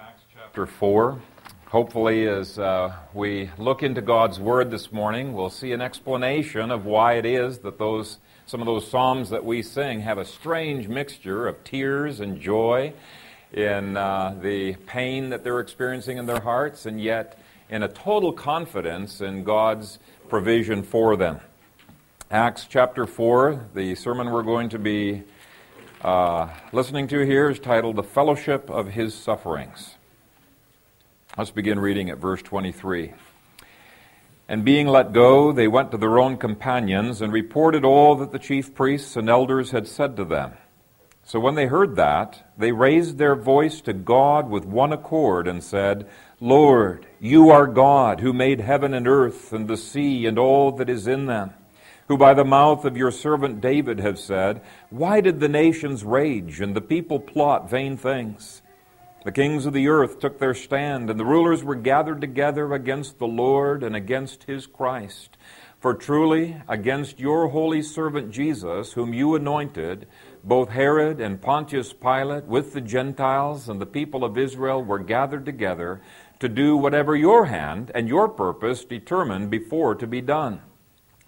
Acts chapter 4. Hopefully, as uh, we look into God's Word this morning, we'll see an explanation of why it is that those, some of those Psalms that we sing have a strange mixture of tears and joy in uh, the pain that they're experiencing in their hearts, and yet in a total confidence in God's provision for them. Acts chapter 4, the sermon we're going to be uh, listening to here is titled The Fellowship of His Sufferings. Let's begin reading at verse 23. And being let go, they went to their own companions and reported all that the chief priests and elders had said to them. So when they heard that, they raised their voice to God with one accord and said, Lord, you are God who made heaven and earth and the sea and all that is in them, who by the mouth of your servant David have said, Why did the nations rage and the people plot vain things? The kings of the earth took their stand, and the rulers were gathered together against the Lord and against his Christ. For truly, against your holy servant Jesus, whom you anointed, both Herod and Pontius Pilate, with the Gentiles and the people of Israel, were gathered together to do whatever your hand and your purpose determined before to be done.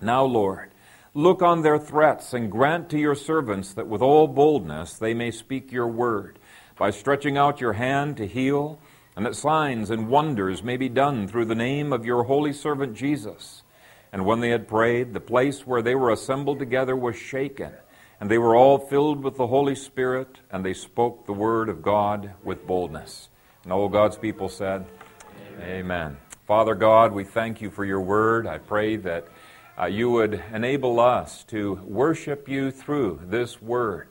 Now, Lord, look on their threats and grant to your servants that with all boldness they may speak your word by stretching out your hand to heal, and that signs and wonders may be done through the name of your holy servant Jesus. And when they had prayed, the place where they were assembled together was shaken, and they were all filled with the Holy Spirit, and they spoke the word of God with boldness. And all God's people said, Amen. Amen. Father God, we thank you for your word. I pray that uh, you would enable us to worship you through this word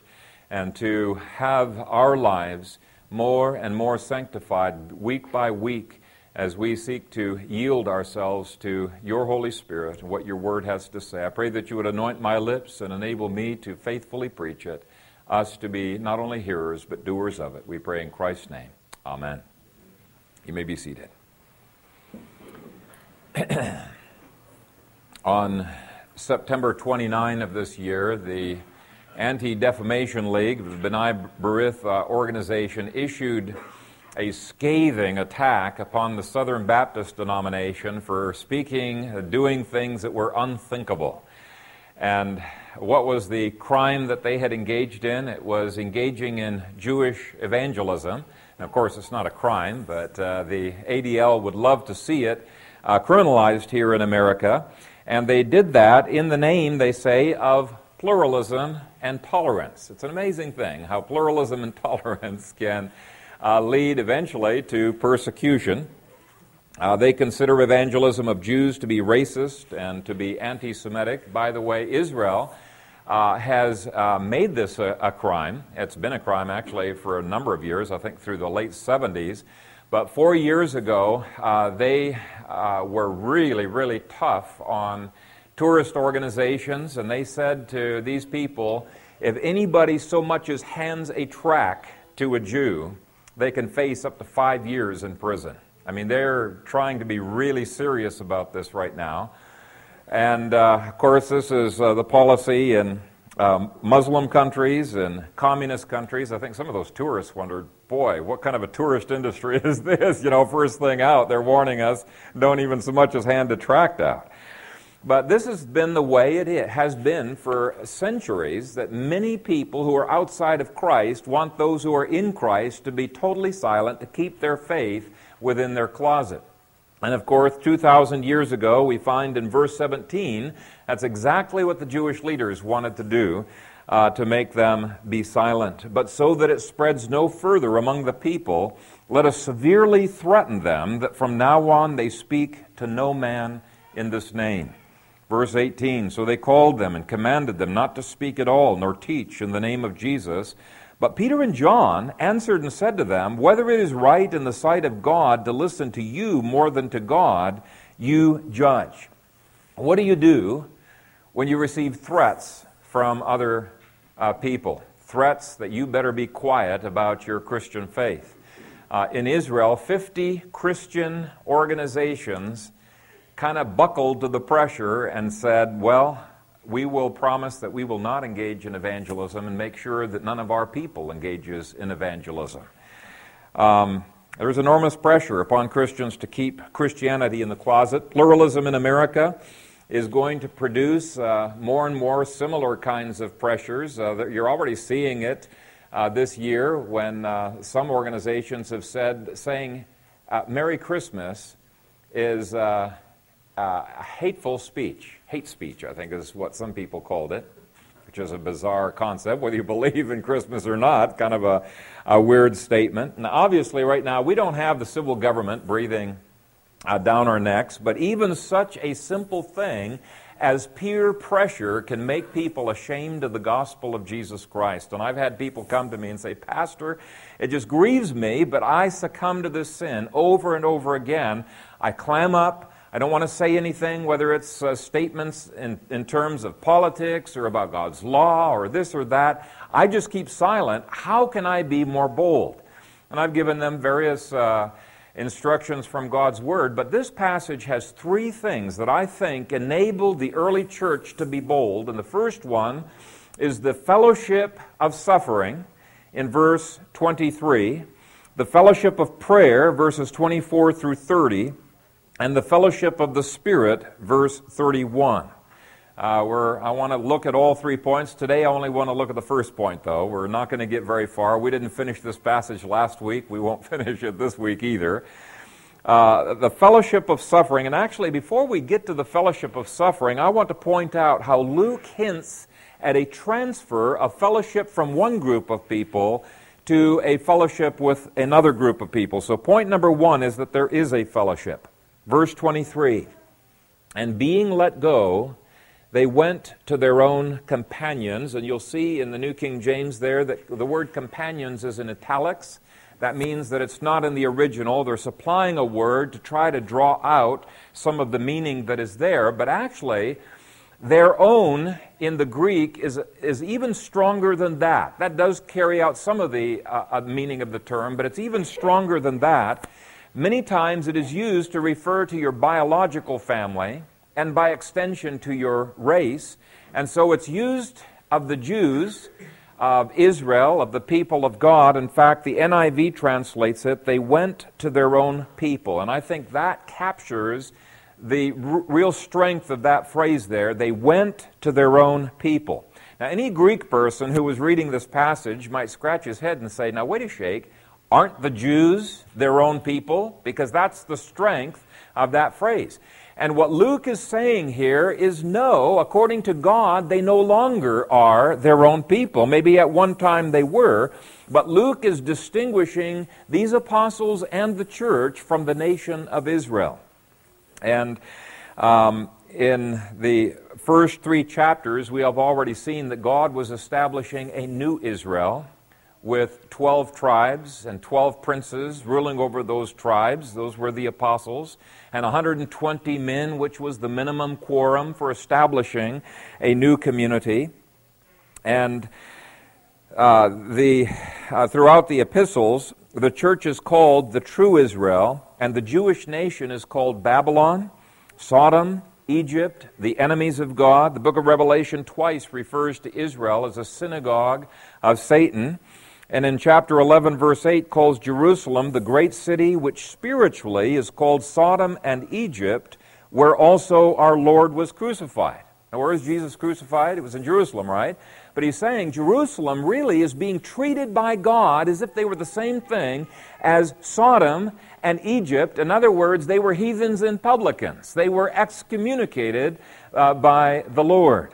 and to have our lives more and more sanctified week by week as we seek to yield ourselves to your Holy Spirit and what your word has to say. I pray that you would anoint my lips and enable me to faithfully preach it, us to be not only hearers but doers of it. We pray in Christ's name. Amen. You may be seated. On September 29 of this year, the Anti Defamation League, the B'nai B'rith uh, organization, issued a scathing attack upon the Southern Baptist denomination for speaking, doing things that were unthinkable. And what was the crime that they had engaged in? It was engaging in Jewish evangelism. And of course, it's not a crime, but uh, the ADL would love to see it uh, criminalized here in America. And they did that in the name, they say, of pluralism and tolerance. It's an amazing thing how pluralism and tolerance can uh, lead eventually to persecution. Uh, they consider evangelism of Jews to be racist and to be anti Semitic. By the way, Israel uh, has uh, made this a, a, crime. It's been a crime actually for a number of years, I think through the late 70s. But four years ago, uh, they uh, were really, really tough on tourist organizations, and they said to these people, if anybody so much as hands a track to a Jew, they can face up to five years in prison. I mean, they're trying to be really serious about this right now. And uh, of course, this is uh, the policy in um, Muslim countries and communist countries. I think some of those tourists wondered, boy, what kind of a tourist industry is this? You know, first thing out, they're warning us, don't even so much as hand a tract out. But this has been the way it has been for centuries that many people who are outside of Christ want those who are in Christ to be totally silent, to keep their faith within their closet. And of course, 2,000 years ago, we find in verse 17, that's exactly what the Jewish leaders wanted to do uh, to make them be silent. But so that it spreads no further among the people, let us severely threaten them that from now on they speak to no man in this name. Verse 18 So they called them and commanded them not to speak at all, nor teach in the name of Jesus. But Peter and John answered and said to them, Whether it is right in the sight of God to listen to you more than to God, you judge. What do you do when you receive threats from other uh, people? Threats that you better be quiet about your Christian faith. Uh, in Israel, 50 Christian organizations kind of buckled to the pressure and said, well, we will promise that we will not engage in evangelism and make sure that none of our people engages in evangelism. Um, There's enormous pressure upon Christians to keep Christianity in the closet. Pluralism in America is going to produce uh, more and more similar kinds of pressures. Uh, you're already seeing it uh, this year when uh, some organizations have said, saying, uh, Merry Christmas is uh, hateful speech. Hate speech, I think, is what some people called it, which is a bizarre concept, whether you believe in Christmas or not, kind of a, a weird statement. And obviously, right now, we don't have the civil government breathing uh, down our necks, but even such a simple thing as peer pressure can make people ashamed of the gospel of Jesus Christ. And I've had people come to me and say, Pastor, it just grieves me, but I succumb to this sin over and over again. I clam up. I don't want to say anything, whether it's uh, statements in, in terms of politics or about God's law or this or that. I just keep silent. How can I be more bold? And I've given them various uh, instructions from God's Word, but this passage has three things that I think enabled the early church to be bold. And the first one is the fellowship of suffering in verse 23, the fellowship of prayer, verses 24 through 30, and the fellowship of the Spirit, verse 31. Uh, where I want to look at all three points. Today, I only want to look at the first point, though. We're not going to get very far. We didn't finish this passage last week. We won't finish it this week either. Uh, the fellowship of suffering. And actually, before we get to the fellowship of suffering, I want to point out how Luke hints at a transfer of fellowship from one group of people to a fellowship with another group of people. So, point number one is that there is a fellowship. Verse 23 And being let go, they went to their own companions, and you'll see in the New King James there that the word companions is in italics. That means that it's not in the original. They're supplying a word to try to draw out some of the meaning that is there, but actually, their own in the Greek is, is even stronger than that. That does carry out some of the uh, uh meaning of the term, but it's even stronger than that. Many times it is used to refer to your biological family and by extension to your race. And so it's used of the Jews of Israel, of the people of God. In fact, the NIV translates it, they went to their own people. And I think that captures the r- real strength of that phrase there. They went to their own people. Now, any Greek person who was reading this passage might scratch his head and say, Now, wait a shake, aren't the Jews their own people? Because that's the strength of that phrase. And what Luke is saying here is no, according to God, they no longer are their own people. Maybe at one time they were, but Luke is distinguishing these apostles and the church from the nation of Israel. And um, in the first three chapters, we have already seen that God was establishing a new Israel with 12 tribes and 12 princes ruling over those tribes. Those were the apostles. And 120 men, which was the minimum quorum for establishing a new community. And uh, the, uh, throughout the epistles, the church is called the true Israel, and the Jewish nation is called Babylon, Sodom, Egypt, the enemies of God. The book of Revelation twice refers to Israel as a synagogue of Satan and in chapter 11, verse 8, calls Jerusalem the great city, which spiritually is called Sodom and Egypt, where also our Lord was crucified. Now, where is Jesus crucified? It was in Jerusalem, right? But he's saying Jerusalem really is being treated by God as if they were the same thing as Sodom and Egypt. In other words, they were heathens and publicans. They were excommunicated uh, by the Lord.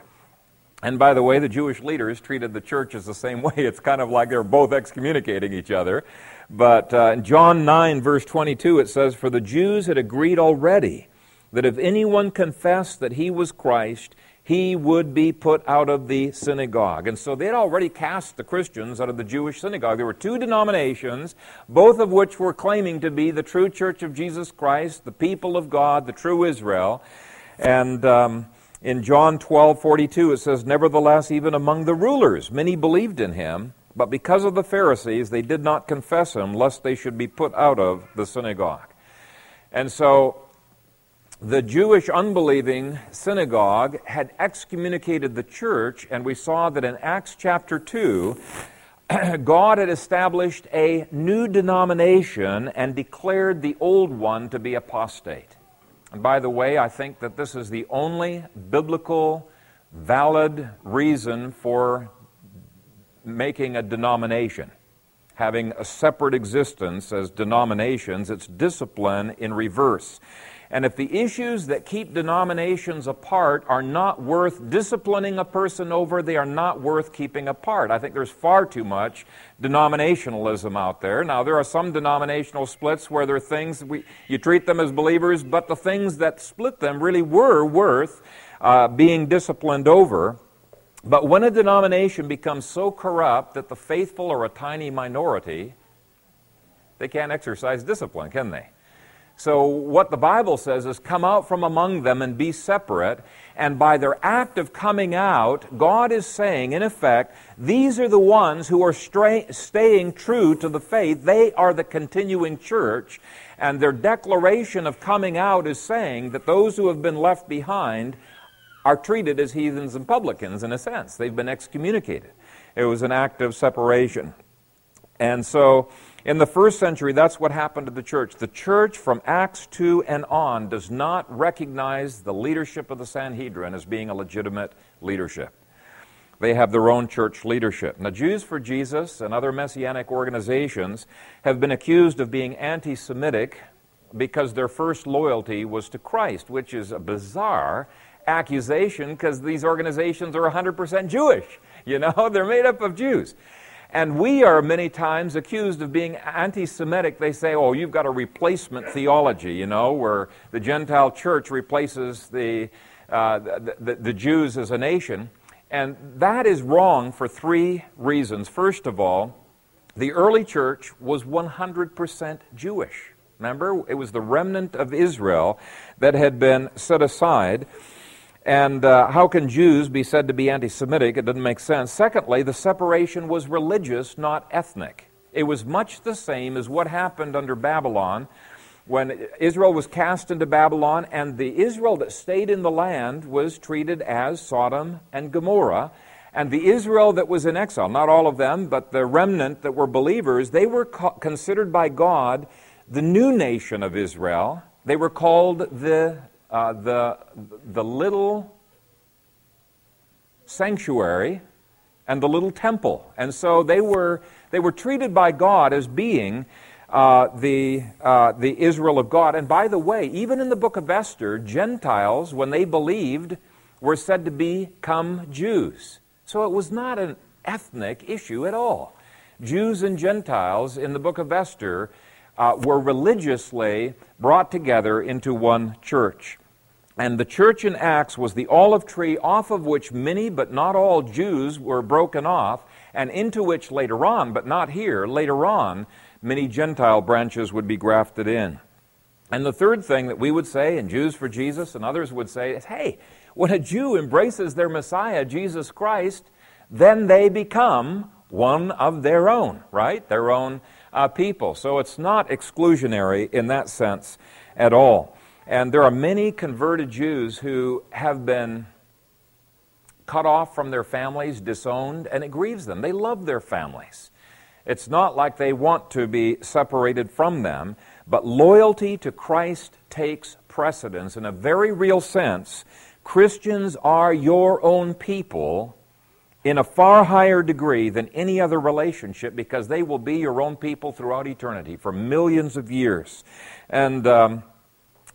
And by the way, the Jewish leaders treated the churches the same way. It's kind of like they're both excommunicating each other. But uh, in John 9, verse 22, it says, For the Jews had agreed already that if anyone confessed that he was Christ, he would be put out of the synagogue. And so they had already cast the Christians out of the Jewish synagogue. There were two denominations, both of which were claiming to be the true church of Jesus Christ, the people of God, the true Israel. And. Um, in John 12 42, it says, Nevertheless, even among the rulers, many believed in him, but because of the Pharisees, they did not confess him, lest they should be put out of the synagogue. And so, the Jewish unbelieving synagogue had excommunicated the church, and we saw that in Acts chapter 2, God had established a new denomination and declared the old one to be apostate. And by the way, I think that this is the only biblical, valid reason for making a denomination. Having a separate existence as denominations, it's discipline in reverse. And if the issues that keep denominations apart are not worth disciplining a person over, they are not worth keeping apart. I think there's far too much denominationalism out there. Now, there are some denominational splits where there are things, we, you treat them as believers, but the things that split them really were worth uh, being disciplined over. But when a denomination becomes so corrupt that the faithful are a tiny minority, they can't exercise discipline, can they? So, what the Bible says is come out from among them and be separate. And by their act of coming out, God is saying, in effect, these are the ones who are stra- staying true to the faith. They are the continuing church. And their declaration of coming out is saying that those who have been left behind are treated as heathens and publicans in a sense. They've been excommunicated. It was an act of separation. And so, in the first century, that's what happened to the church. The church, from Acts 2 and on, does not recognize the leadership of the Sanhedrin as being a legitimate leadership. They have their own church leadership. Now, Jews for Jesus and other messianic organizations have been accused of being anti Semitic because their first loyalty was to Christ, which is a bizarre accusation because these organizations are 100% Jewish. You know, they're made up of Jews. And we are many times accused of being anti Semitic. They say, oh, you've got a replacement theology, you know, where the Gentile church replaces the, uh, the, the, the Jews as a nation. And that is wrong for three reasons. First of all, the early church was 100% Jewish. Remember, it was the remnant of Israel that had been set aside. And uh, how can Jews be said to be anti Semitic? It doesn't make sense. Secondly, the separation was religious, not ethnic. It was much the same as what happened under Babylon when Israel was cast into Babylon, and the Israel that stayed in the land was treated as Sodom and Gomorrah. And the Israel that was in exile, not all of them, but the remnant that were believers, they were co- considered by God the new nation of Israel. They were called the uh, the, the little sanctuary and the little temple. And so they were, they were treated by God as being uh, the, uh, the Israel of God. And by the way, even in the book of Esther, Gentiles, when they believed, were said to become Jews. So it was not an ethnic issue at all. Jews and Gentiles in the book of Esther uh, were religiously brought together into one church. And the church in Acts was the olive tree off of which many, but not all, Jews were broken off, and into which later on, but not here, later on, many Gentile branches would be grafted in. And the third thing that we would say, and Jews for Jesus and others would say, is hey, when a Jew embraces their Messiah, Jesus Christ, then they become one of their own, right? Their own uh, people. So it's not exclusionary in that sense at all. And there are many converted Jews who have been cut off from their families, disowned, and it grieves them. They love their families. It's not like they want to be separated from them, but loyalty to Christ takes precedence. In a very real sense, Christians are your own people in a far higher degree than any other relationship because they will be your own people throughout eternity for millions of years. And um,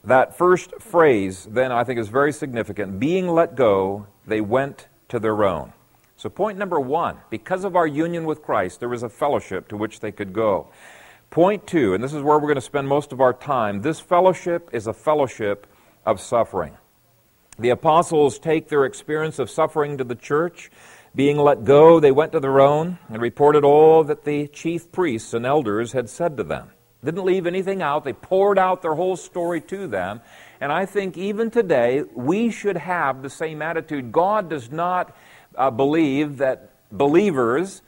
that first phrase, then, I think is very significant. Being let go, they went to their own. So, point number one because of our union with Christ, there was a fellowship to which they could go. Point two, and this is where we're going to spend most of our time this fellowship is a fellowship of suffering. The apostles take their experience of suffering to the church. Being let go, they went to their own and reported all that the chief priests and elders had said to them. Didn't leave anything out. They poured out their whole story to them. And I think even today, we should have the same attitude. God does not uh, believe that believers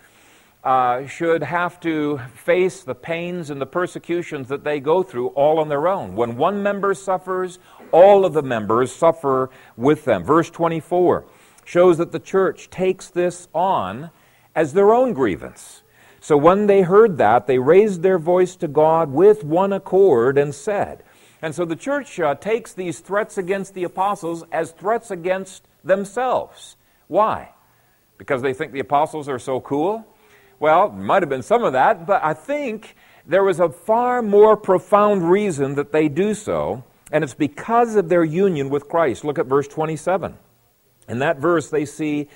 uh, should have to face the pains and the persecutions that they go through all on their own. When one member suffers, all of the members suffer with them. Verse 24 shows that the church takes this on as their own grievance. So when they heard that, they raised their voice to God with one accord and said, and so the church uh, takes these threats against the apostles as threats against themselves. Why? Because they think the apostles are so cool? Well, might have been some of that, but I think there was a far more profound reason that they do so, and it's because of their union with Christ. Look at verse 27. In that verse, they see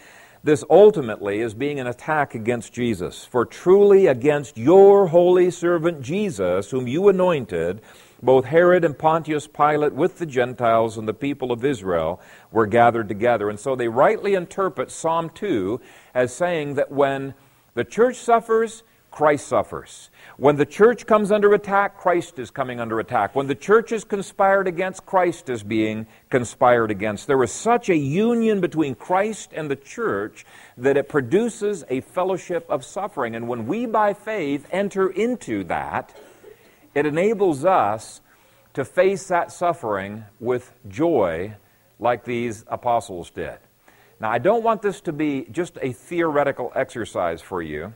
this ultimately as being an attack against Jesus. For truly against your holy servant Jesus, whom you anointed, both Herod and Pontius Pilate with the Gentiles and the people of Israel were gathered together. And so they rightly interpret Psalm 2 as saying that when the church suffers, Christ suffers. When the church comes under attack, Christ is coming under attack. When the church is conspired against, Christ is being conspired against. There is such a union between Christ and the church that it produces a fellowship of suffering. And when we, by faith, enter into that, it enables us to face that suffering with joy like these apostles did. Now, I don't want this to be just a theoretical exercise for you.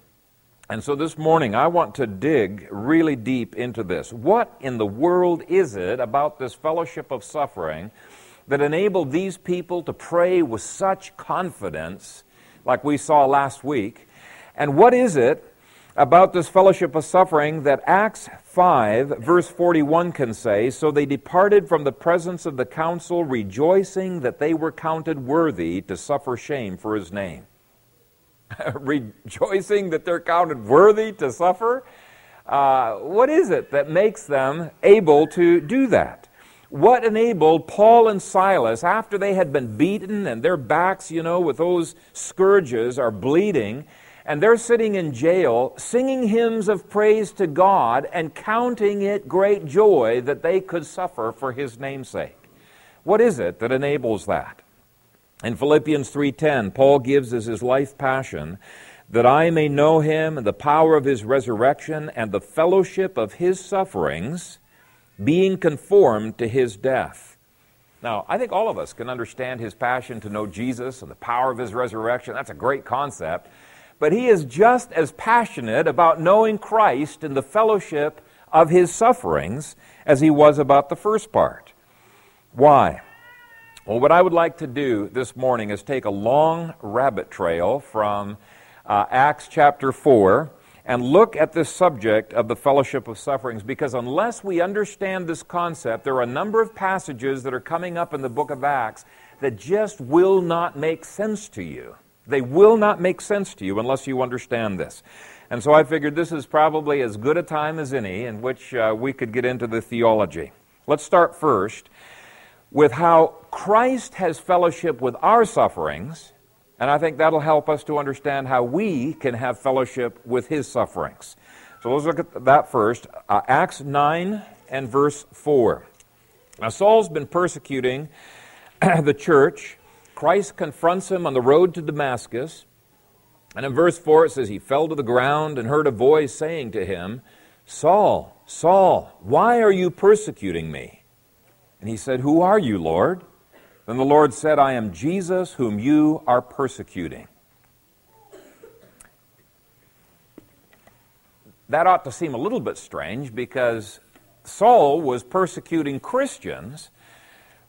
And so this morning, I want to dig really deep into this. What in the world is it about this fellowship of suffering that enabled these people to pray with such confidence, like we saw last week? And what is it about this fellowship of suffering that Acts 5, verse 41 can say So they departed from the presence of the council, rejoicing that they were counted worthy to suffer shame for his name. rejoicing that they're counted worthy to suffer? Uh, what is it that makes them able to do that? What enabled Paul and Silas, after they had been beaten and their backs, you know, with those scourges are bleeding, and they're sitting in jail singing hymns of praise to God and counting it great joy that they could suffer for his namesake. What is it that enables that? In Philippians 3:10, Paul gives as his life passion that I may know him and the power of his resurrection and the fellowship of his sufferings, being conformed to his death. Now, I think all of us can understand his passion to know Jesus and the power of his resurrection. That's a great concept but he is just as passionate about knowing Christ and the fellowship of his sufferings as he was about the first part. Why? Well, what I would like to do this morning is take a long rabbit trail from uh, Acts chapter 4 and look at this subject of the fellowship of sufferings because unless we understand this concept, there are a number of passages that are coming up in the book of Acts that just will not make sense to you. They will not make sense to you unless you understand this. And so I figured this is probably as good a time as any in which uh, we could get into the theology. Let's start first with how Christ has fellowship with our sufferings, and I think that'll help us to understand how we can have fellowship with his sufferings. So let's look at that first. Uh, Acts 9 and verse 4. Now, Saul's been persecuting the church Christ confronts him on the road to Damascus. And in verse 4, it says, He fell to the ground and heard a voice saying to him, Saul, Saul, why are you persecuting me? And he said, Who are you, Lord? Then the Lord said, I am Jesus whom you are persecuting. That ought to seem a little bit strange because Saul was persecuting Christians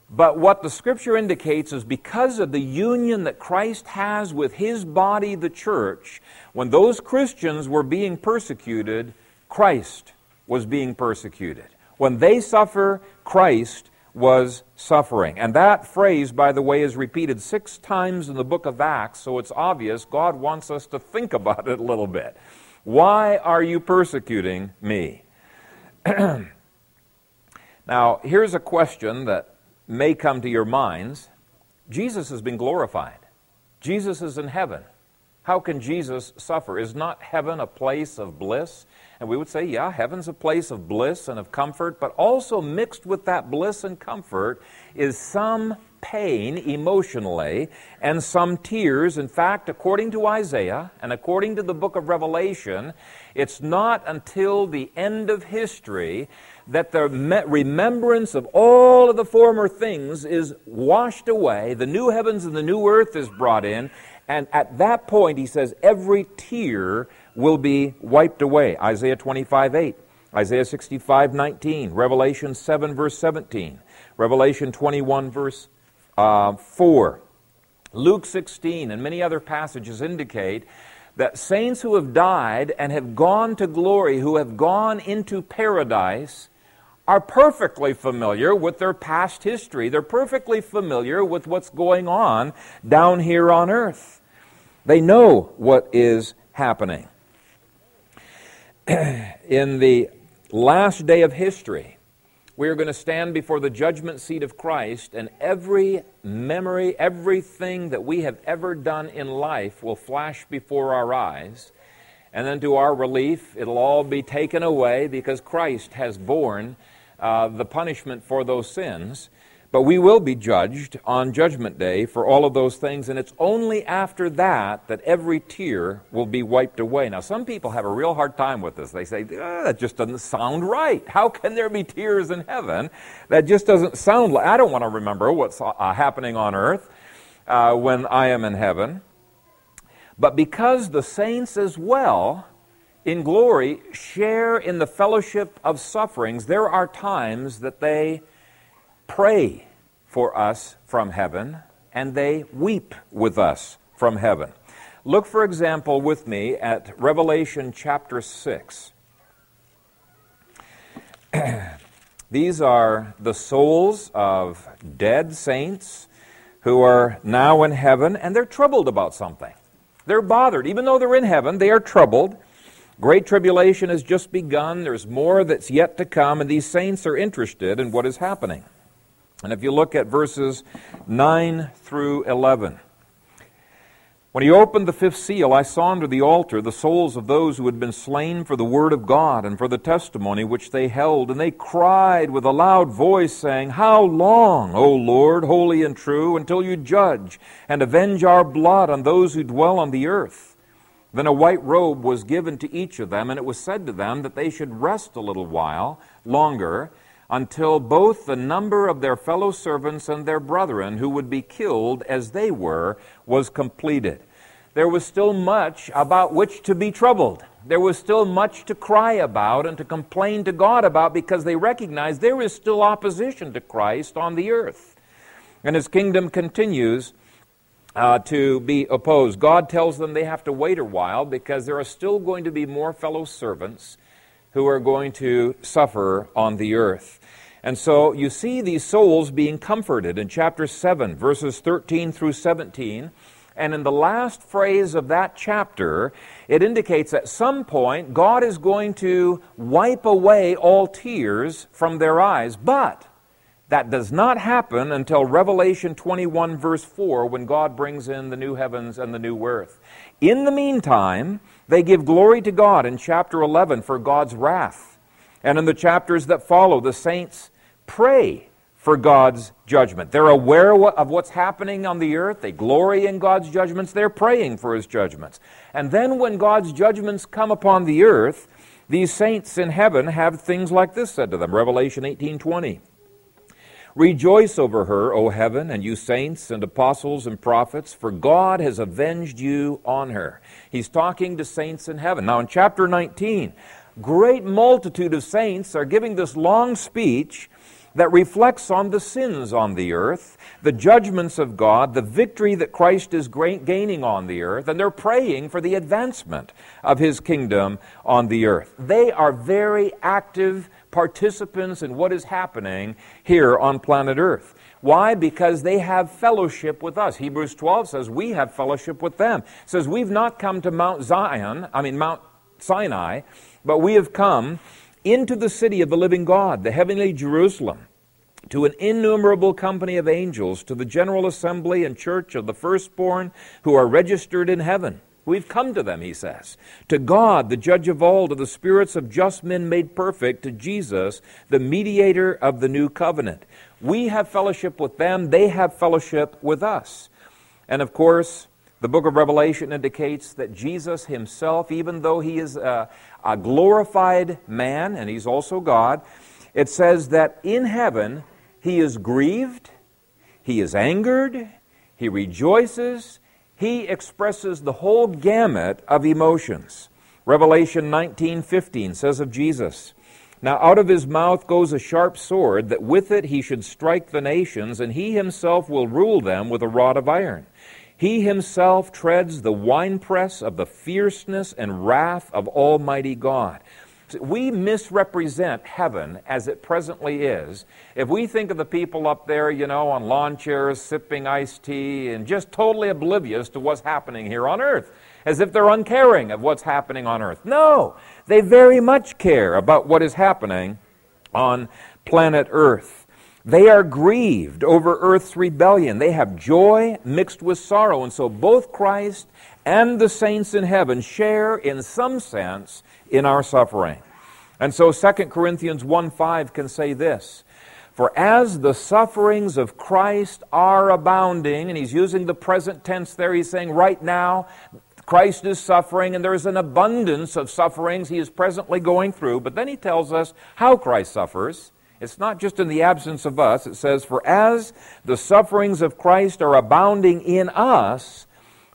but what the scripture indicates is because of the union that Christ has with his body, the church, when those Christians were being persecuted, Christ was being persecuted. When they suffer, Christ was suffering. And that phrase, by the way, is repeated six times in the book of Acts, so it's obvious God wants us to think about it a little bit. Why are you persecuting me? now, here's a question that may come to your minds Jesus has been glorified, Jesus is in heaven. How can Jesus suffer? Is not heaven a place of bliss? And we would say, yeah, heaven's a place of bliss and of comfort, but also mixed with that bliss and comfort is some pain emotionally and some tears. In fact, according to Isaiah and according to the book of Revelation, it's not until the end of history that the remembrance of all of the former things is washed away, the new heavens and the new earth is brought in, and at that point, he says, every tear will be wiped away. Isaiah 25 8. Isaiah 65 19. Revelation 7, verse 17. Revelation 21, verse uh, 4. Luke 16 and many other passages indicate that saints who have died and have gone to glory, who have gone into paradise, are perfectly familiar with their past history. They're perfectly familiar with what's going on down here on earth. They know what is happening. In the last day of history, we are going to stand before the judgment seat of Christ, and every memory, everything that we have ever done in life will flash before our eyes. And then, to our relief, it'll all be taken away because Christ has borne uh, the punishment for those sins. But we will be judged on Judgment Day for all of those things, and it's only after that that every tear will be wiped away. Now, some people have a real hard time with this. They say, ah, that just doesn't sound right. How can there be tears in heaven? That just doesn't sound like. I don't want to remember what's uh, happening on earth uh, when I am in heaven. But because the saints as well in glory share in the fellowship of sufferings, there are times that they pray for us from heaven, and they weep with us from heaven. Look, for example, with me at Revelation chapter 6. These are the souls of dead saints who are now in heaven, and they're troubled about something. They're bothered. Even though they're in heaven, they are troubled. Great tribulation has just begun. There's more that's yet to come, and these saints are interested in what is happening. And if you look at verses 9 through 11, when he opened the fifth seal, I saw under the altar the souls of those who had been slain for the word of God and for the testimony which they held. And they cried with a loud voice, saying, How long, O Lord, holy and true, until you judge and avenge our blood on those who dwell on the earth? Then a white robe was given to each of them, and it was said to them that they should rest a little while longer until both the number of their fellow servants and their brethren who would be killed as they were was completed. There was still much about which to be troubled. There was still much to cry about and to complain to God about because they recognized there is still opposition to Christ on the earth. And his kingdom continues uh, to be opposed. God tells them they have to wait a while because there are still going to be more fellow servants who are going to suffer on the earth. And so you see these souls being comforted in chapter 7, verses 13 through 17. And in the last phrase of that chapter, it indicates at some point God is going to wipe away all tears from their eyes. But that does not happen until Revelation 21, verse 4, when God brings in the new heavens and the new earth. In the meantime, they give glory to God in chapter 11 for God's wrath. And in the chapters that follow, the saints pray for God's judgment. They're aware of what's happening on the earth. They glory in God's judgments. They're praying for his judgments. And then when God's judgments come upon the earth, these saints in heaven have things like this said to them. Revelation 18:20. Rejoice over her, O heaven, and you saints and apostles and prophets, for God has avenged you on her. He's talking to saints in heaven. Now, in chapter 19, great multitude of saints are giving this long speech that reflects on the sins on the earth, the judgments of God, the victory that Christ is gaining on the earth, and they're praying for the advancement of his kingdom on the earth. They are very active participants in what is happening here on planet Earth. Why? Because they have fellowship with us. Hebrews 12 says we have fellowship with them. It says we've not come to Mount Zion, I mean Mount Sinai, but we have come into the city of the living God, the heavenly Jerusalem, to an innumerable company of angels, to the general assembly and church of the firstborn who are registered in heaven We've come to them, he says. To God, the judge of all, to the spirits of just men made perfect, to Jesus, the mediator of the new covenant. We have fellowship with them, they have fellowship with us. And of course, the book of Revelation indicates that Jesus himself, even though he is a, a glorified man and he's also God, it says that in heaven he is grieved, he is angered, he rejoices, he expresses the whole gamut of emotions. Revelation 19:15 says of Jesus, now out of his mouth goes a sharp sword, that with it he should strike the nations, and he himself will rule them with a rod of iron. He himself treads the winepress of the fierceness and wrath of Almighty God. We misrepresent heaven as it presently is. If we think of the people up there, you know, on lawn chairs, sipping iced tea, and just totally oblivious to what's happening here on earth, as if they're uncaring of what's happening on earth. No, they very much care about what is happening on planet earth. They are grieved over earth's rebellion. They have joy mixed with sorrow. And so both Christ and the saints in heaven share, in some sense, in our suffering. And so 2 Corinthians 1 5 can say this For as the sufferings of Christ are abounding, and he's using the present tense there, he's saying right now, Christ is suffering, and there is an abundance of sufferings he is presently going through. But then he tells us how Christ suffers. It's not just in the absence of us. It says, For as the sufferings of Christ are abounding in us,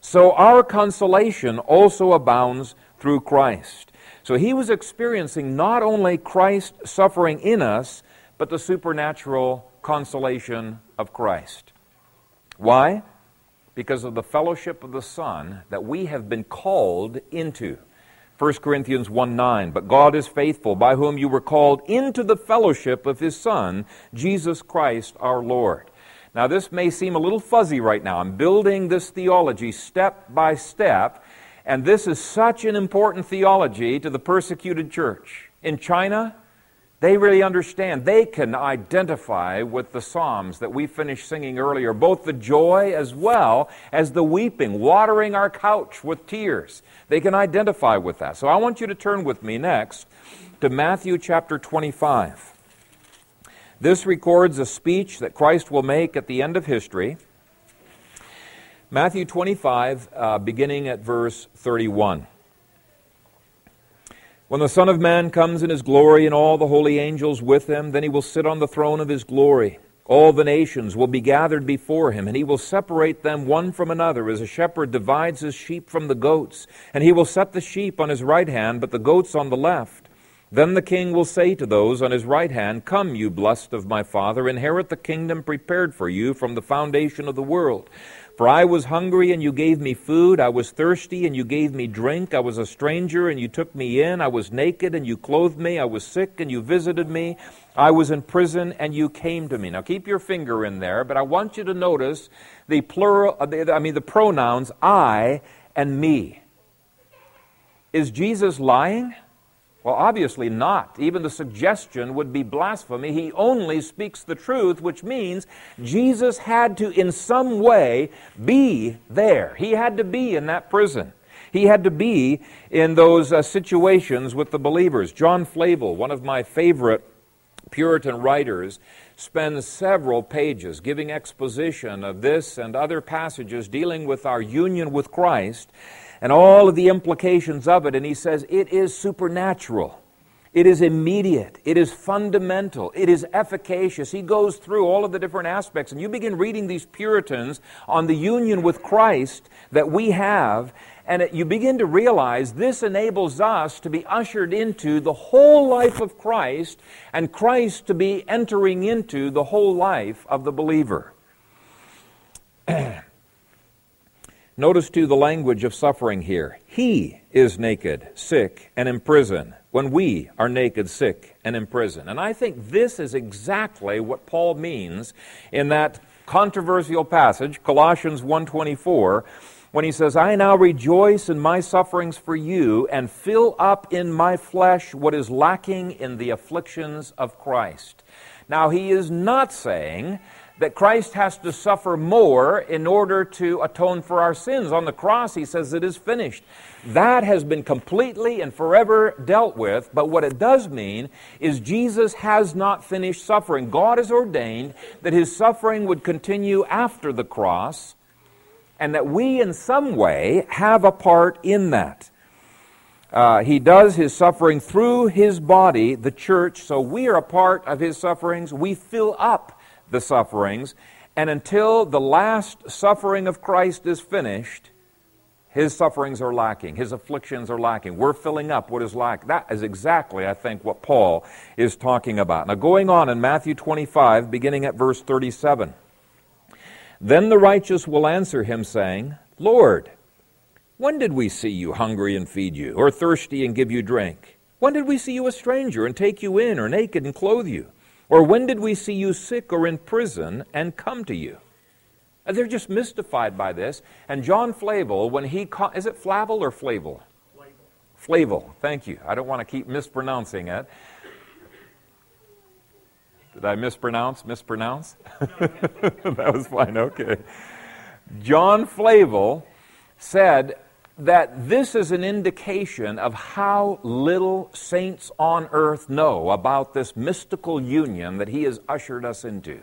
so our consolation also abounds through Christ. So he was experiencing not only Christ suffering in us, but the supernatural consolation of Christ. Why? Because of the fellowship of the Son that we have been called into. 1 Corinthians 1 9. But God is faithful, by whom you were called into the fellowship of his Son, Jesus Christ our Lord. Now, this may seem a little fuzzy right now. I'm building this theology step by step, and this is such an important theology to the persecuted church. In China, they really understand. They can identify with the Psalms that we finished singing earlier, both the joy as well as the weeping, watering our couch with tears. They can identify with that. So I want you to turn with me next to Matthew chapter 25. This records a speech that Christ will make at the end of history. Matthew 25, uh, beginning at verse 31. When the Son of Man comes in his glory and all the holy angels with him, then he will sit on the throne of his glory. All the nations will be gathered before him, and he will separate them one from another, as a shepherd divides his sheep from the goats. And he will set the sheep on his right hand, but the goats on the left. Then the king will say to those on his right hand, Come, you blessed of my Father, inherit the kingdom prepared for you from the foundation of the world. For I was hungry, and you gave me food. I was thirsty, and you gave me drink. I was a stranger, and you took me in. I was naked, and you clothed me. I was sick, and you visited me. I was in prison, and you came to me. Now keep your finger in there, but I want you to notice the plural, uh, I mean the pronouns I and me. Is Jesus lying? Well, obviously not. Even the suggestion would be blasphemy. He only speaks the truth, which means Jesus had to, in some way, be there. He had to be in that prison. He had to be in those uh, situations with the believers. John Flavel, one of my favorite Puritan writers, spends several pages giving exposition of this and other passages dealing with our union with Christ and all of the implications of it. And he says it is supernatural. It is immediate. It is fundamental. It is efficacious. He goes through all of the different aspects. And you begin reading these Puritans on the union with Christ that we have, and you begin to realize this enables us to be ushered into the whole life of Christ, and Christ to be entering into the whole life of the believer. Notice too the language of suffering here. He is naked, sick, and in prison when we are naked, sick, and in prison. And I think this is exactly what Paul means in that controversial passage, Colossians 1:24, when he says, "I now rejoice in my sufferings for you and fill up in my flesh what is lacking in the afflictions of Christ." Now he is not saying that Christ has to suffer more in order to atone for our sins. On the cross, he says it is finished. That has been completely and forever dealt with, but what it does mean is Jesus has not finished suffering. God has ordained that his suffering would continue after the cross, and that we, in some way, have a part in that. Uh, he does his suffering through his body, the church, so we are a part of his sufferings. We fill up the sufferings. And until the last suffering of Christ is finished, His sufferings are lacking. His afflictions are lacking. We're filling up what is lacking. That is exactly, I think, what Paul is talking about. Now, going on in Matthew 25, beginning at verse 37. Then the righteous will answer him, saying, Lord, when did we see you hungry and feed you, or thirsty and give you drink? When did we see you a stranger and take you in, or naked and clothe you? Or when did we see you sick or in prison and come to you? Uh, they're just mystified by this. And John Flavel, when he ca- is it Flavel or Flavel? Flavel. Flavel. Thank you. I don't want to keep mispronouncing it. Did I mispronounce? Mispronounce? that was fine. Okay. John Flavel said that this is an indication of how little saints on earth know about this mystical union that he has ushered us into.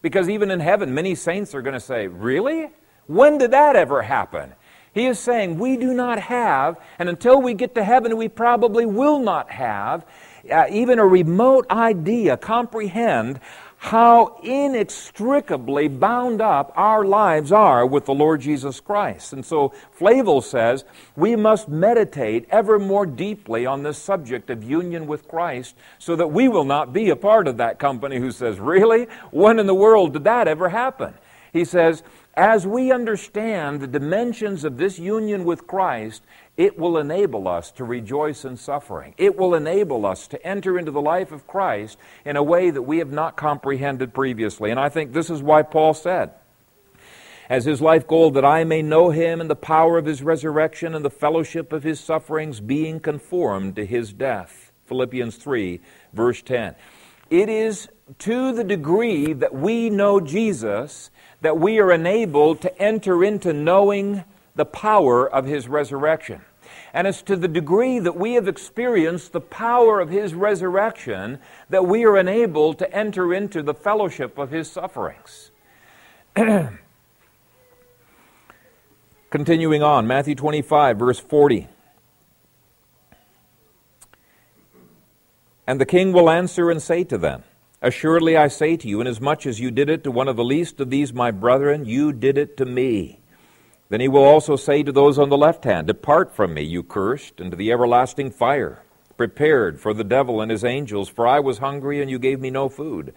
Because even in heaven, many saints are going to say, Really? When did that ever happen? He is saying we do not have, and until we get to heaven, we probably will not have uh, even a remote idea, comprehend how inextricably bound up our lives are with the Lord Jesus Christ. And so Flavel says we must meditate ever more deeply on this subject of union with Christ so that we will not be a part of that company who says, Really? When in the world did that ever happen? He says, as we understand the dimensions of this union with Christ, it will enable us to rejoice in suffering. It will enable us to enter into the life of Christ in a way that we have not comprehended previously. And I think this is why Paul said, as his life goal, that I may know him and the power of his resurrection and the fellowship of his sufferings, being conformed to his death. Philippians 3, verse 10. It is to the degree that we know Jesus that we are enabled to enter into knowing the power of his resurrection. And it's to the degree that we have experienced the power of his resurrection that we are enabled to enter into the fellowship of his sufferings. Continuing on, Matthew 25, verse 40. And the king will answer and say to them, Assuredly I say to you, inasmuch as you did it to one of the least of these my brethren, you did it to me. Then he will also say to those on the left hand, Depart from me, you cursed, into the everlasting fire, prepared for the devil and his angels. For I was hungry, and you gave me no food.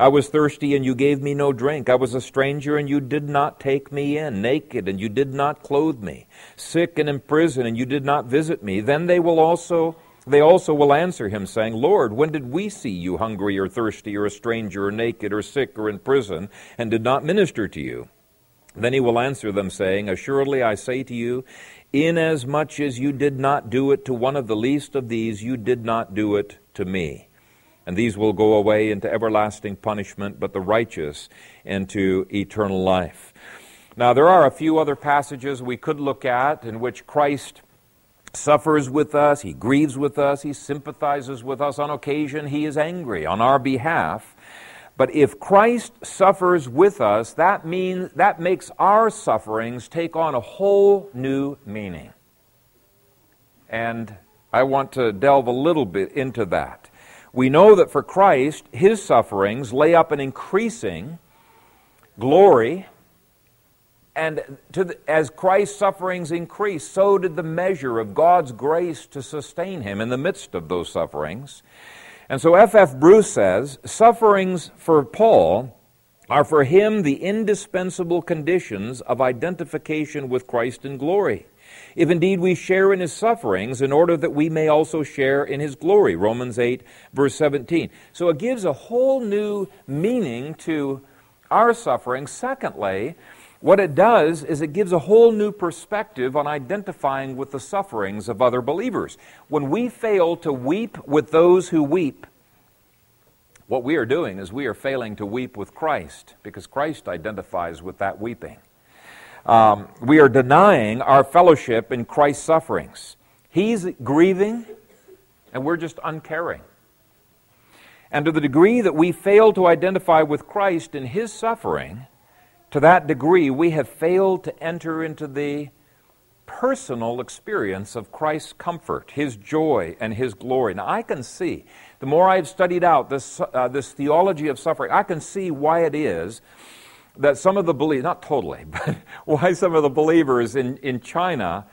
I was thirsty, and you gave me no drink. I was a stranger, and you did not take me in. Naked, and you did not clothe me. Sick and in prison, and you did not visit me. Then they will also they also will answer him, saying, Lord, when did we see you hungry or thirsty or a stranger or naked or sick or in prison and did not minister to you? Then he will answer them, saying, Assuredly I say to you, inasmuch as you did not do it to one of the least of these, you did not do it to me. And these will go away into everlasting punishment, but the righteous into eternal life. Now, there are a few other passages we could look at in which Christ suffers with us, he grieves with us, he sympathizes with us. On occasion, he is angry on our behalf. But if Christ suffers with us, that means that makes our sufferings take on a whole new meaning. And I want to delve a little bit into that. We know that for Christ, his sufferings lay up an increasing glory and the, as Christ's sufferings increased, so did the measure of God's grace to sustain him in the midst of those sufferings. And so F.F. F. Bruce says sufferings for Paul are for him the indispensable conditions of identification with Christ in glory. If indeed we share in his sufferings, in order that we may also share in his glory. Romans 8, verse 17. So it gives a whole new meaning to our suffering. Secondly, what it does is it gives a whole new perspective on identifying with the sufferings of other believers. When we fail to weep with those who weep, what we are doing is we are failing to weep with Christ because Christ identifies with that weeping. Um, we are denying our fellowship in Christ's sufferings. He's grieving, and we're just uncaring. And to the degree that we fail to identify with Christ in his suffering, to that degree, we have failed to enter into the personal experience of Christ's comfort, His joy, and His glory. Now, I can see, the more I've studied out this, uh, this theology of suffering, I can see why it is that some of the believers, not totally, but why some of the believers in, in China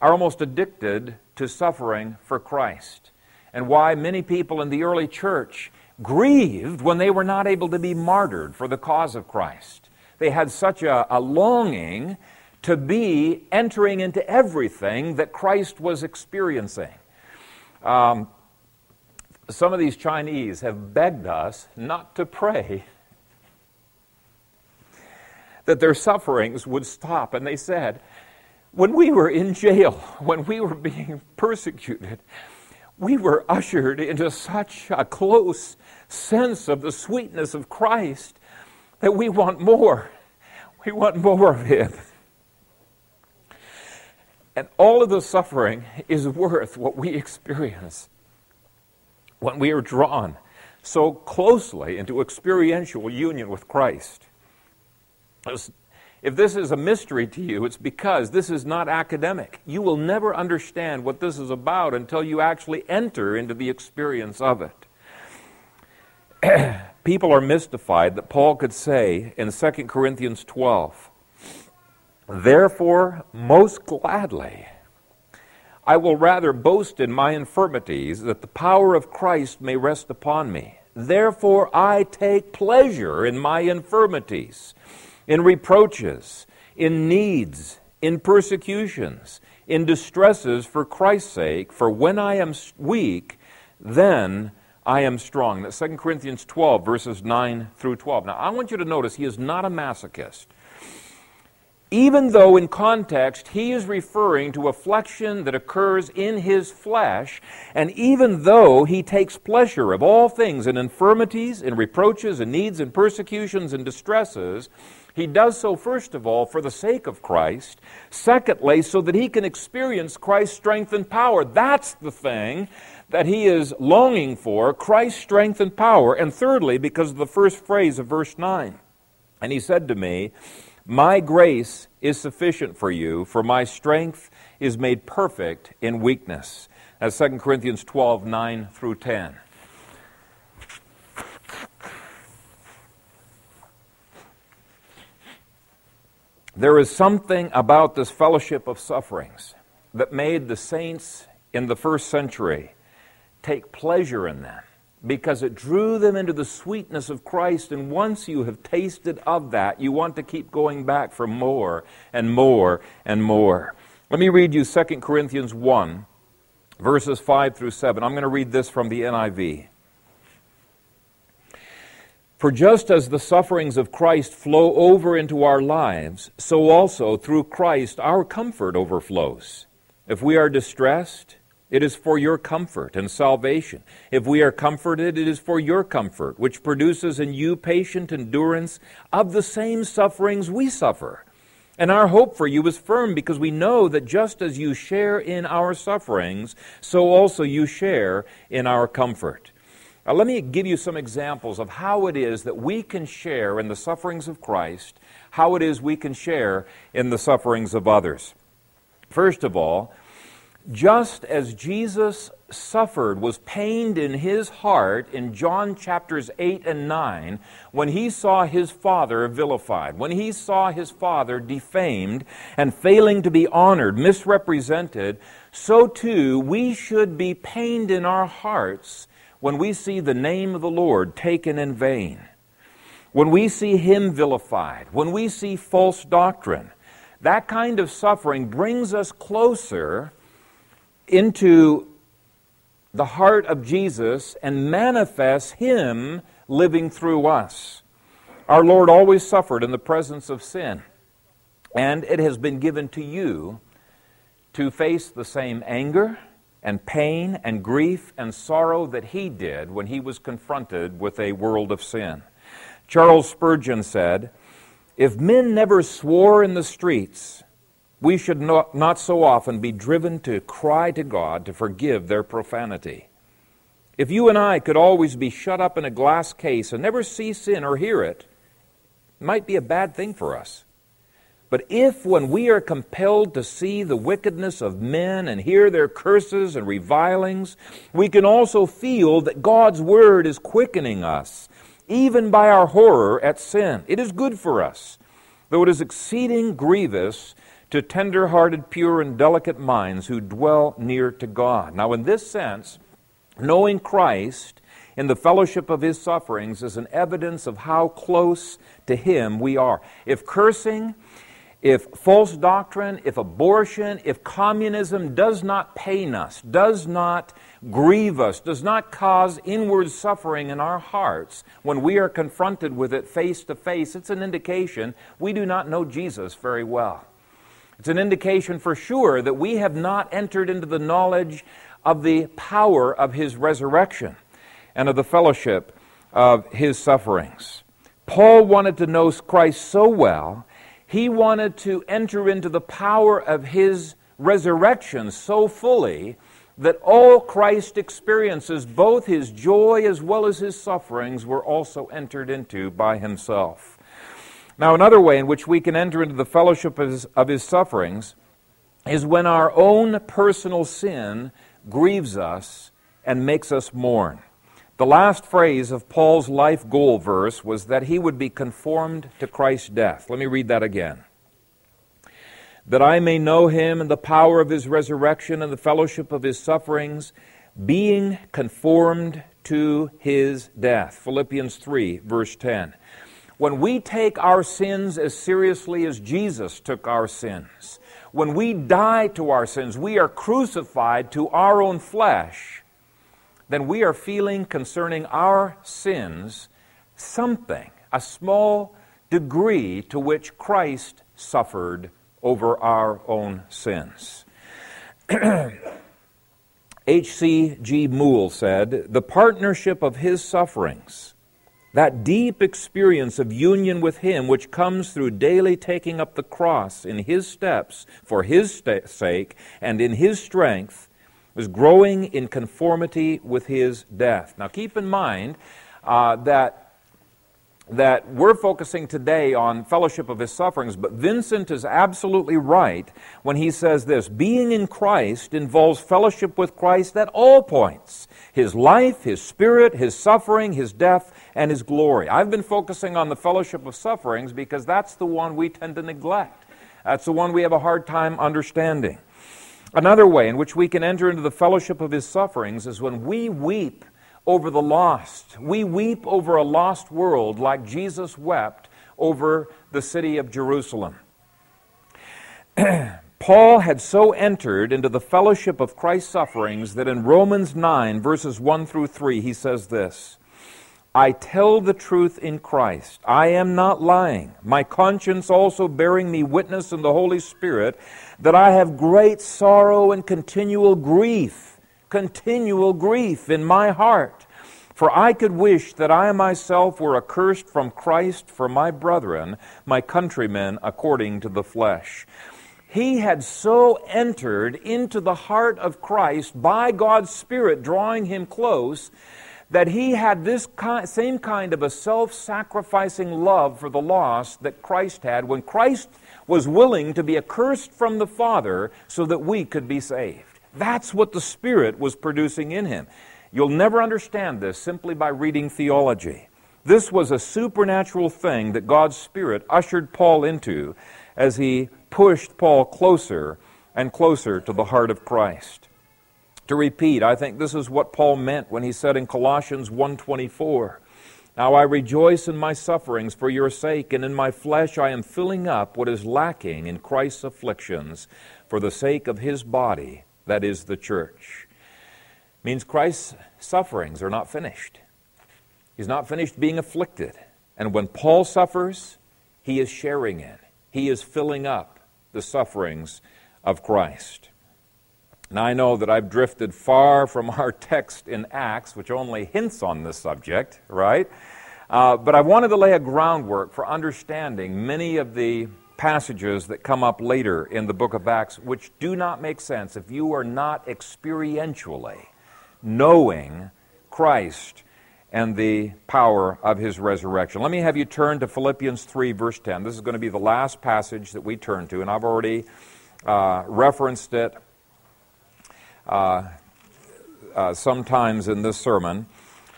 are almost addicted to suffering for Christ, and why many people in the early church grieved when they were not able to be martyred for the cause of Christ. They had such a, a longing to be entering into everything that Christ was experiencing. Um, some of these Chinese have begged us not to pray that their sufferings would stop. And they said, when we were in jail, when we were being persecuted, we were ushered into such a close sense of the sweetness of Christ that we want more. We want more of Him. And all of the suffering is worth what we experience when we are drawn so closely into experiential union with Christ. If this is a mystery to you, it's because this is not academic. You will never understand what this is about until you actually enter into the experience of it. People are mystified that Paul could say in 2 Corinthians 12, Therefore, most gladly, I will rather boast in my infirmities, that the power of Christ may rest upon me. Therefore, I take pleasure in my infirmities in reproaches, in needs, in persecutions, in distresses for Christ's sake, for when I am weak, then I am strong. That's 2 Corinthians 12, verses 9 through 12. Now, I want you to notice he is not a masochist. Even though in context he is referring to affliction that occurs in his flesh, and even though he takes pleasure of all things in infirmities, in reproaches, and needs, and persecutions, and distresses, he does so, first of all, for the sake of Christ. Secondly, so that he can experience Christ's strength and power. That's the thing that he is longing for Christ's strength and power. And thirdly, because of the first phrase of verse 9. And he said to me, My grace is sufficient for you, for my strength is made perfect in weakness. That's 2 Corinthians 12, 9 through 10. There is something about this fellowship of sufferings that made the saints in the first century take pleasure in them because it drew them into the sweetness of Christ. And once you have tasted of that, you want to keep going back for more and more and more. Let me read you 2 Corinthians 1, verses 5 through 7. I'm going to read this from the NIV. For just as the sufferings of Christ flow over into our lives, so also through Christ our comfort overflows. If we are distressed, it is for your comfort and salvation. If we are comforted, it is for your comfort, which produces in you patient endurance of the same sufferings we suffer. And our hope for you is firm because we know that just as you share in our sufferings, so also you share in our comfort. Now, let me give you some examples of how it is that we can share in the sufferings of Christ, how it is we can share in the sufferings of others. First of all, just as Jesus suffered, was pained in his heart in John chapters 8 and 9 when he saw his father vilified, when he saw his father defamed and failing to be honored, misrepresented, so too we should be pained in our hearts when we see the name of the Lord taken in vain, when we see Him vilified, when we see false doctrine, that kind of suffering brings us closer into the heart of Jesus and manifests Him living through us. Our Lord always suffered in the presence of sin, and it has been given to you to face the same anger and pain and grief and sorrow that he did when he was confronted with a world of sin. Charles Spurgeon said, If men never swore in the streets, we should not, not so often be driven to cry to God to forgive their profanity. If you and I could always be shut up in a glass case and never see sin or hear it, it might be a bad thing for us. But if, when we are compelled to see the wickedness of men and hear their curses and revilings, we can also feel that God's Word is quickening us even by our horror at sin. It is good for us, though it is exceeding grievous to tender hearted, pure, and delicate minds who dwell near to God. Now, in this sense, knowing Christ in the fellowship of his sufferings is an evidence of how close to him we are. If cursing, if false doctrine, if abortion, if communism does not pain us, does not grieve us, does not cause inward suffering in our hearts when we are confronted with it face to face, it's an indication we do not know Jesus very well. It's an indication for sure that we have not entered into the knowledge of the power of his resurrection and of the fellowship of his sufferings. Paul wanted to know Christ so well, he wanted to enter into the power of his resurrection so fully that all Christ experiences, both his joy as well as his sufferings, were also entered into by himself. Now, another way in which we can enter into the fellowship of his, of his sufferings is when our own personal sin grieves us and makes us mourn. The last phrase of Paul's life goal verse was that he would be conformed to Christ's death. Let me read that again. That I may know him and the power of his resurrection and the fellowship of his sufferings, being conformed to his death. Philippians 3, verse 10. When we take our sins as seriously as Jesus took our sins, when we die to our sins, we are crucified to our own flesh then we are feeling concerning our sins something, a small degree to which Christ suffered over our own sins. H.C.G. Moule said, The partnership of his sufferings, that deep experience of union with him which comes through daily taking up the cross in his steps for his sake and in his strength, was growing in conformity with his death. Now, keep in mind uh, that that we're focusing today on fellowship of his sufferings, but Vincent is absolutely right when he says this being in Christ involves fellowship with Christ at all points his life, his spirit, his suffering, his death, and his glory. I've been focusing on the fellowship of sufferings because that's the one we tend to neglect. That's the one we have a hard time understanding. Another way in which we can enter into the fellowship of his sufferings is when we weep over the lost. We weep over a lost world like Jesus wept over the city of Jerusalem. Paul had so entered into the fellowship of Christ's sufferings that in Romans 9, verses 1 through 3, he says this I tell the truth in Christ. I am not lying. My conscience also bearing me witness in the Holy Spirit that I have great sorrow and continual grief, continual grief in my heart. For I could wish that I myself were accursed from Christ for my brethren, my countrymen, according to the flesh. He had so entered into the heart of Christ by God's Spirit drawing him close that he had this same kind of a self sacrificing love for the lost that Christ had when Christ was willing to be accursed from the Father so that we could be saved. That's what the Spirit was producing in him. You'll never understand this simply by reading theology. This was a supernatural thing that God's Spirit ushered Paul into as he pushed Paul closer and closer to the heart of Christ. To repeat, I think this is what Paul meant when he said in Colossians 1:24, now I rejoice in my sufferings for your sake, and in my flesh I am filling up what is lacking in Christ's afflictions for the sake of his body, that is the church. Means Christ's sufferings are not finished. He's not finished being afflicted. And when Paul suffers, he is sharing in. He is filling up the sufferings of Christ. Now, I know that I've drifted far from our text in Acts, which only hints on this subject, right? Uh, but I wanted to lay a groundwork for understanding many of the passages that come up later in the book of Acts, which do not make sense if you are not experientially knowing Christ and the power of his resurrection. Let me have you turn to Philippians 3, verse 10. This is going to be the last passage that we turn to, and I've already uh, referenced it sometimes in this sermon.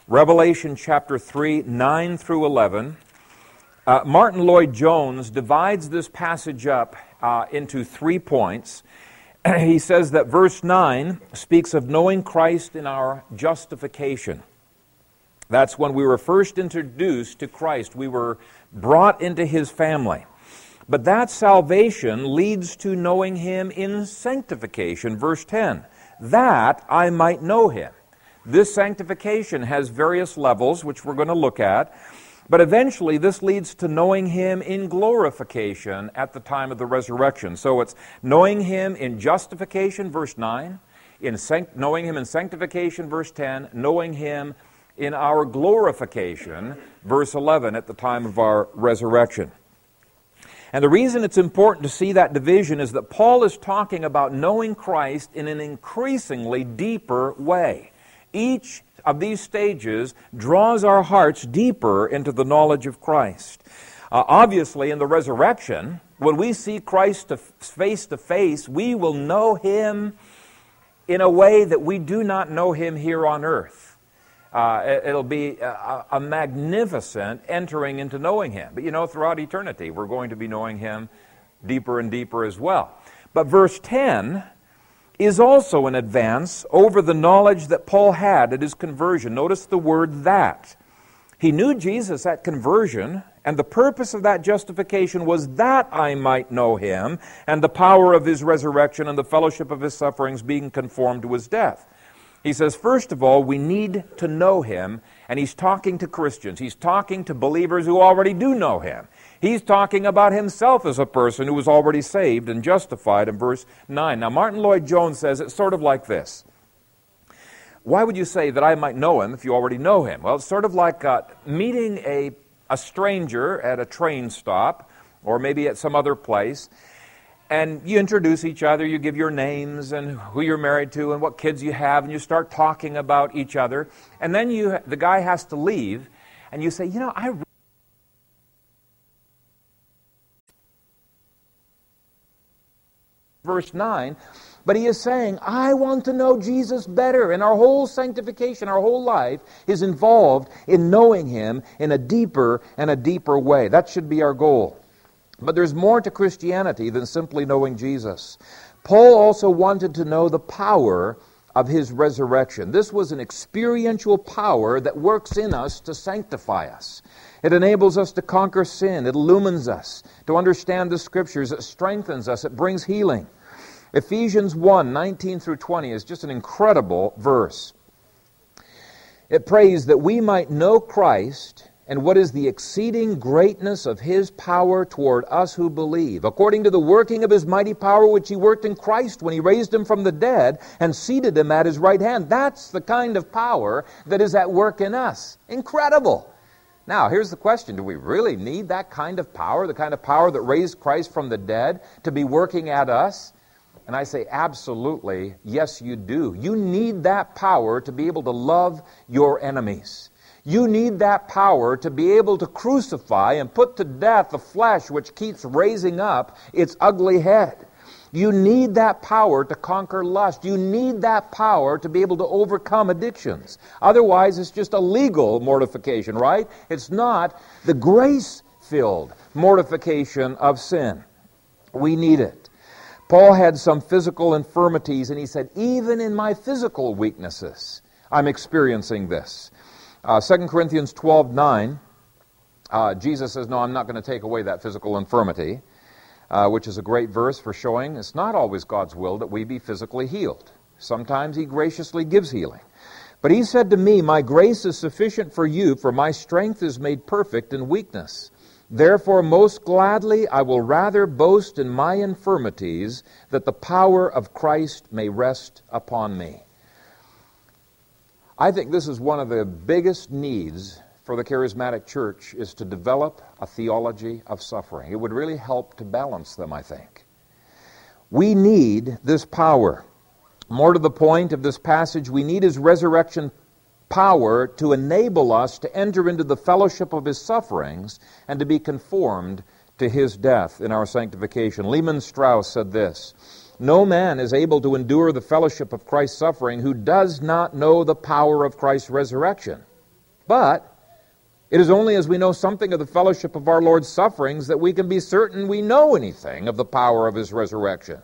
Revelation chapter 3, 9 through 11. Uh, Martyn Lloyd-Jones divides this passage up uh, into three points. he says that verse 9 speaks of knowing Christ in our justification. That's when we were first introduced to Christ. We were brought into his family. But that salvation leads to knowing him in sanctification. Verse 10 that I might know him. This sanctification has various levels, which we're going to look at. But eventually, this leads to knowing Him in glorification at the time of the resurrection. So it's knowing Him in justification, verse 9, in sanct- knowing Him in sanctification, verse 10, knowing Him in our glorification, verse 11, at the time of our resurrection. And the reason it's important to see that division is that Paul is talking about knowing Christ in an increasingly deeper way. Each of these stages draws our hearts deeper into the knowledge of Christ. Uh, obviously, in the resurrection, when we see Christ face to face, we will know him in a way that we do not know him here on earth. Uh, it, will be a, a, magnificent entering into knowing him. But you know, throughout eternity, we're going to be knowing him deeper and deeper as well. But verse 10 is also an advance over the knowledge that Paul had at his conversion. Notice the word that. He knew Jesus at conversion, and the purpose of that justification was that I might know him and the power of his resurrection and the fellowship of his sufferings being conformed to his death. He says, first of all, we need to know him, and he's talking to Christians. He's talking to believers who already do know him. He's talking about himself as a person who was already saved and justified in verse 9. Now, Martyn Lloyd-Jones says it's sort of like this. Why would you say that I might know him if you already know him? Well, it's sort of like uh, meeting a, a stranger at a train stop or maybe at some other place, and you introduce each other, you give your names and who you're married to and what kids you have, and you start talking about each other, and then you, the guy has to leave, and you say, You know, I verse 9. But he is saying, I want to know Jesus better. And our whole sanctification, our whole life is involved in knowing him in a deeper and a deeper way. That should be our goal. But there's more to Christianity than simply knowing Jesus. Paul also wanted to know the power of his resurrection. This was an experiential power that works in us to sanctify us. It enables us to conquer sin. It illumines us to understand the scriptures. It strengthens us. It brings healing. Ephesians 1 19 through 20 is just an incredible verse. It prays that we might know Christ and what is the exceeding greatness of his power toward us who believe, according to the working of his mighty power which he worked in Christ when he raised him from the dead and seated him at his right hand. That's the kind of power that is at work in us. Incredible. Now, here's the question Do we really need that kind of power, the kind of power that raised Christ from the dead, to be working at us? And I say, absolutely, yes, you do. You need that power to be able to love your enemies. You need that power to be able to crucify and put to death the flesh which keeps raising up its ugly head. You need that power to conquer lust. You need that power to be able to overcome addictions. Otherwise, it's just a legal mortification, right? It's not the grace filled mortification of sin. We need it. Paul had some physical infirmities, and he said, Even in my physical weaknesses, I'm experiencing this. Uh, 2 Corinthians 12 9, uh, Jesus says, No, I'm not going to take away that physical infirmity, uh, which is a great verse for showing it's not always God's will that we be physically healed. Sometimes He graciously gives healing. But He said to me, My grace is sufficient for you, for my strength is made perfect in weakness. Therefore, most gladly I will rather boast in my infirmities, that the power of Christ may rest upon me. I think this is one of the biggest needs for the charismatic church is to develop a theology of suffering. It would really help to balance them, I think. We need this power. More to the point of this passage, we need his resurrection power to enable us to enter into the fellowship of his sufferings and to be conformed to his death in our sanctification. Lehman Strauss said this No man is able to endure the fellowship of Christ's suffering who does not know the power of Christ's resurrection. But it is only as we know something of the fellowship of our Lord's sufferings that we can be certain we know anything of the power of his resurrection.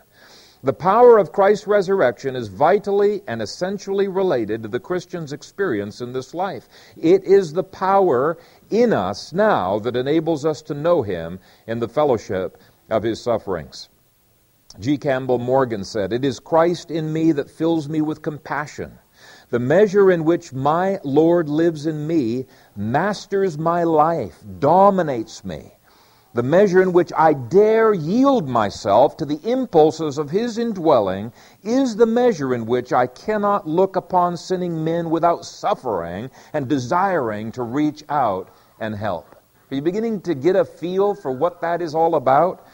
The power of Christ's resurrection is vitally and essentially related to the Christian's experience in this life. It is the power in us now that enables us to know Him in the fellowship of His sufferings. G. Campbell Morgan said, It is Christ in me that fills me with compassion. The measure in which my Lord lives in me masters my life, dominates me the measure in which I dare yield myself to the impulses of His indwelling, is the measure in which I cannot look upon sinning men without suffering and desiring to reach out and help. Are you beginning to get a feel for what that is all about?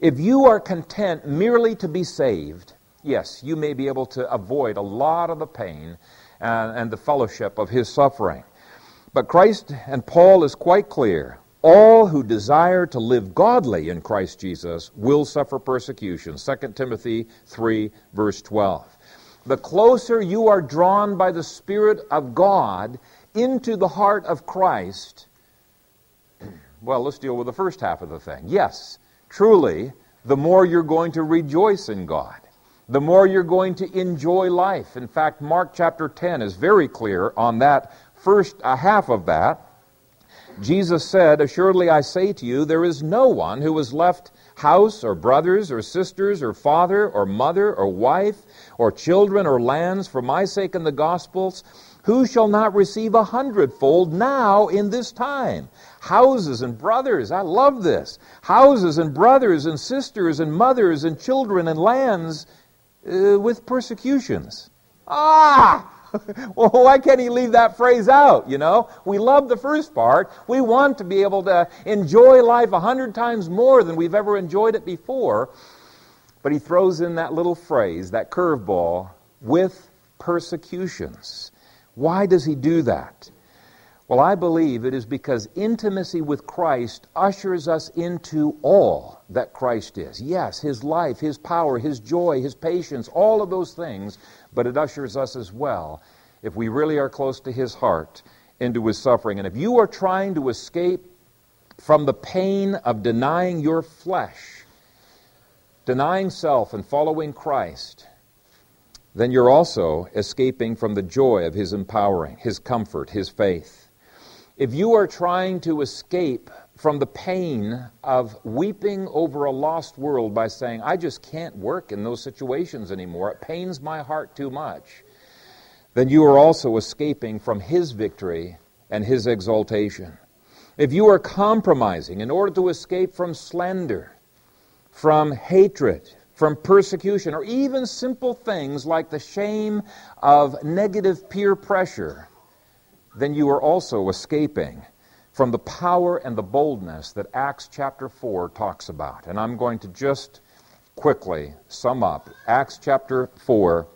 If you are content merely to be saved, yes, you may be able to avoid a lot of the pain and, and the fellowship of His suffering. But Christ and Paul is quite clear all who desire to live godly in Christ Jesus will suffer persecution. 2 Timothy 3, verse 12. The closer you are drawn by the Spirit of God into the heart of Christ, well, let's deal with the first half of the thing. Yes, truly, the more you're going to rejoice in God, the more you're going to enjoy life. In fact, Mark chapter 10 is very clear on that first half of that. Jesus said, Assuredly I say to you, there is no one who has left house or brothers or sisters or father or mother or wife or children or lands for my sake and the gospel's who shall not receive a hundredfold now in this time? Houses and brothers, I love this. Houses and brothers and sisters and mothers and children and lands uh, with persecutions. Ah! well, why can't he leave that phrase out, you know? We love the first part. We want to be able to enjoy life a hundred times more than we've ever enjoyed it before. But he throws in that little phrase, that curveball, with persecutions. Why does he do that? Well, I believe it is because intimacy with Christ ushers us into all that Christ is. Yes, his life, his power, his joy, his patience, all of those things but it ushers us as well, if we really are close to His heart, into His suffering. And if you are trying to escape from the pain of denying your flesh, denying self and following Christ, then you're also escaping from the joy of His empowering, His comfort, His faith. If you are trying to escape from the pain of weeping over a lost world by saying, I just can't work in those situations anymore. It pains my heart too much. Then you are also escaping from His victory and His exaltation. If you are compromising in order to escape from slander, from hatred, from persecution, or even simple things like the shame of negative peer pressure, then you are also escaping from the power and the boldness that Acts chapter 4 talks about. And I'm going to just quickly sum up. Acts chapter 4,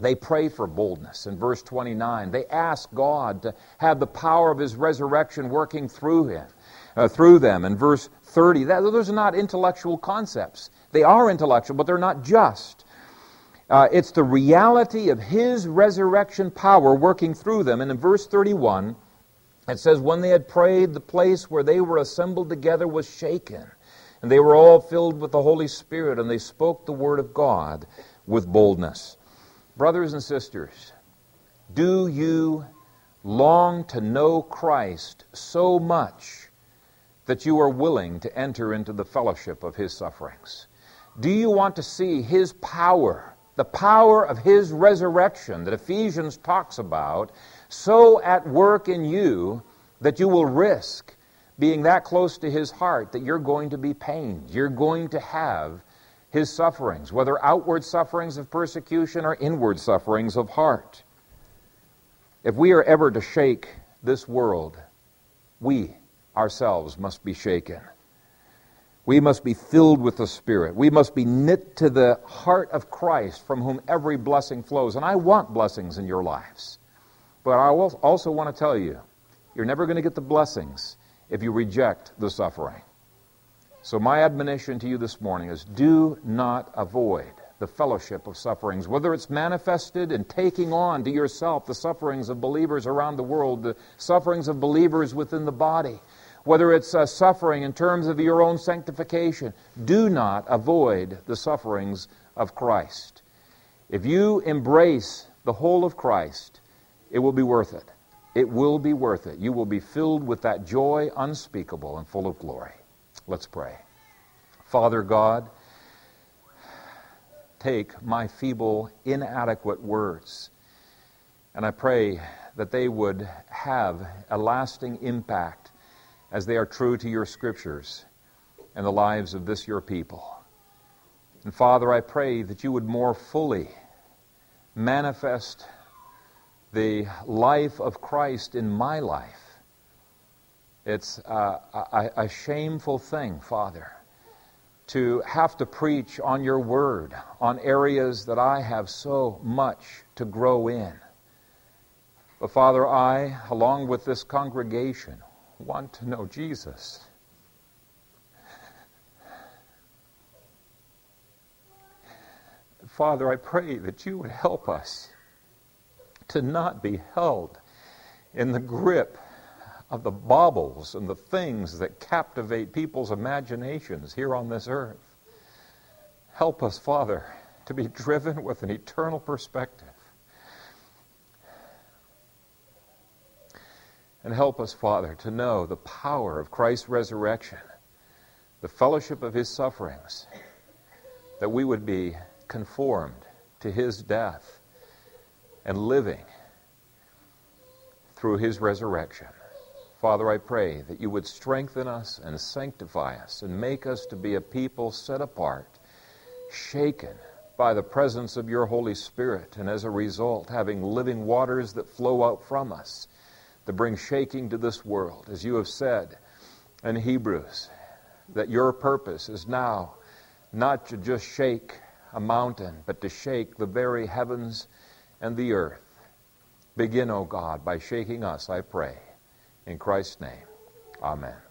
they pray for boldness. In verse 29, they ask God to have the power of his resurrection working through him. Uh, through them. In verse 30, that, those are not intellectual concepts. They are intellectual, but they're not just. Uh, it's the reality of his resurrection power working through them. And in verse 31, it says, When they had prayed, the place where they were assembled together was shaken. And they were all filled with the Holy Spirit, and they spoke the word of God with boldness. Brothers and sisters, do you long to know Christ so much that you are willing to enter into the fellowship of his sufferings? Do you want to see his power, the power of his resurrection that Ephesians talks about, so at work in you that you will risk being that close to his heart that you're going to be pained. You're going to have his sufferings, whether outward sufferings of persecution or inward sufferings of heart. If we are ever to shake this world, we ourselves must be shaken. We must be filled with the Spirit. We must be knit to the heart of Christ from whom every blessing flows. And I want blessings in your lives. But I also want to tell you, you're never going to get the blessings if you reject the suffering. So, my admonition to you this morning is do not avoid the fellowship of sufferings, whether it's manifested in taking on to yourself the sufferings of believers around the world, the sufferings of believers within the body, whether it's uh, suffering in terms of your own sanctification, do not avoid the sufferings of Christ. If you embrace the whole of Christ, it will be worth it. It will be worth it. You will be filled with that joy unspeakable and full of glory. Let's pray. Father God, take my feeble, inadequate words, and I pray that they would have a lasting impact as they are true to your scriptures and the lives of this your people. And Father, I pray that you would more fully manifest the life of Christ in my life. It's a, a, a shameful thing, Father, to have to preach on your word on areas that I have so much to grow in. But Father, I, along with this congregation, want to know Jesus. Father, I pray that you would help us to not be held in the grip of the baubles and the things that captivate people's imaginations here on this earth. Help us, Father, to be driven with an eternal perspective. And help us, Father, to know the power of Christ's resurrection, the fellowship of his sufferings, that we would be conformed to his death and living through his resurrection. Father, I pray that you would strengthen us and sanctify us and make us to be a people set apart, shaken by the presence of your Holy Spirit, and as a result, having living waters that flow out from us to bring shaking to this world. As you have said in Hebrews, that your purpose is now not to just shake a mountain, but to shake the very heavens and the earth. Begin, O God, by shaking us, I pray. In Christ's name, amen.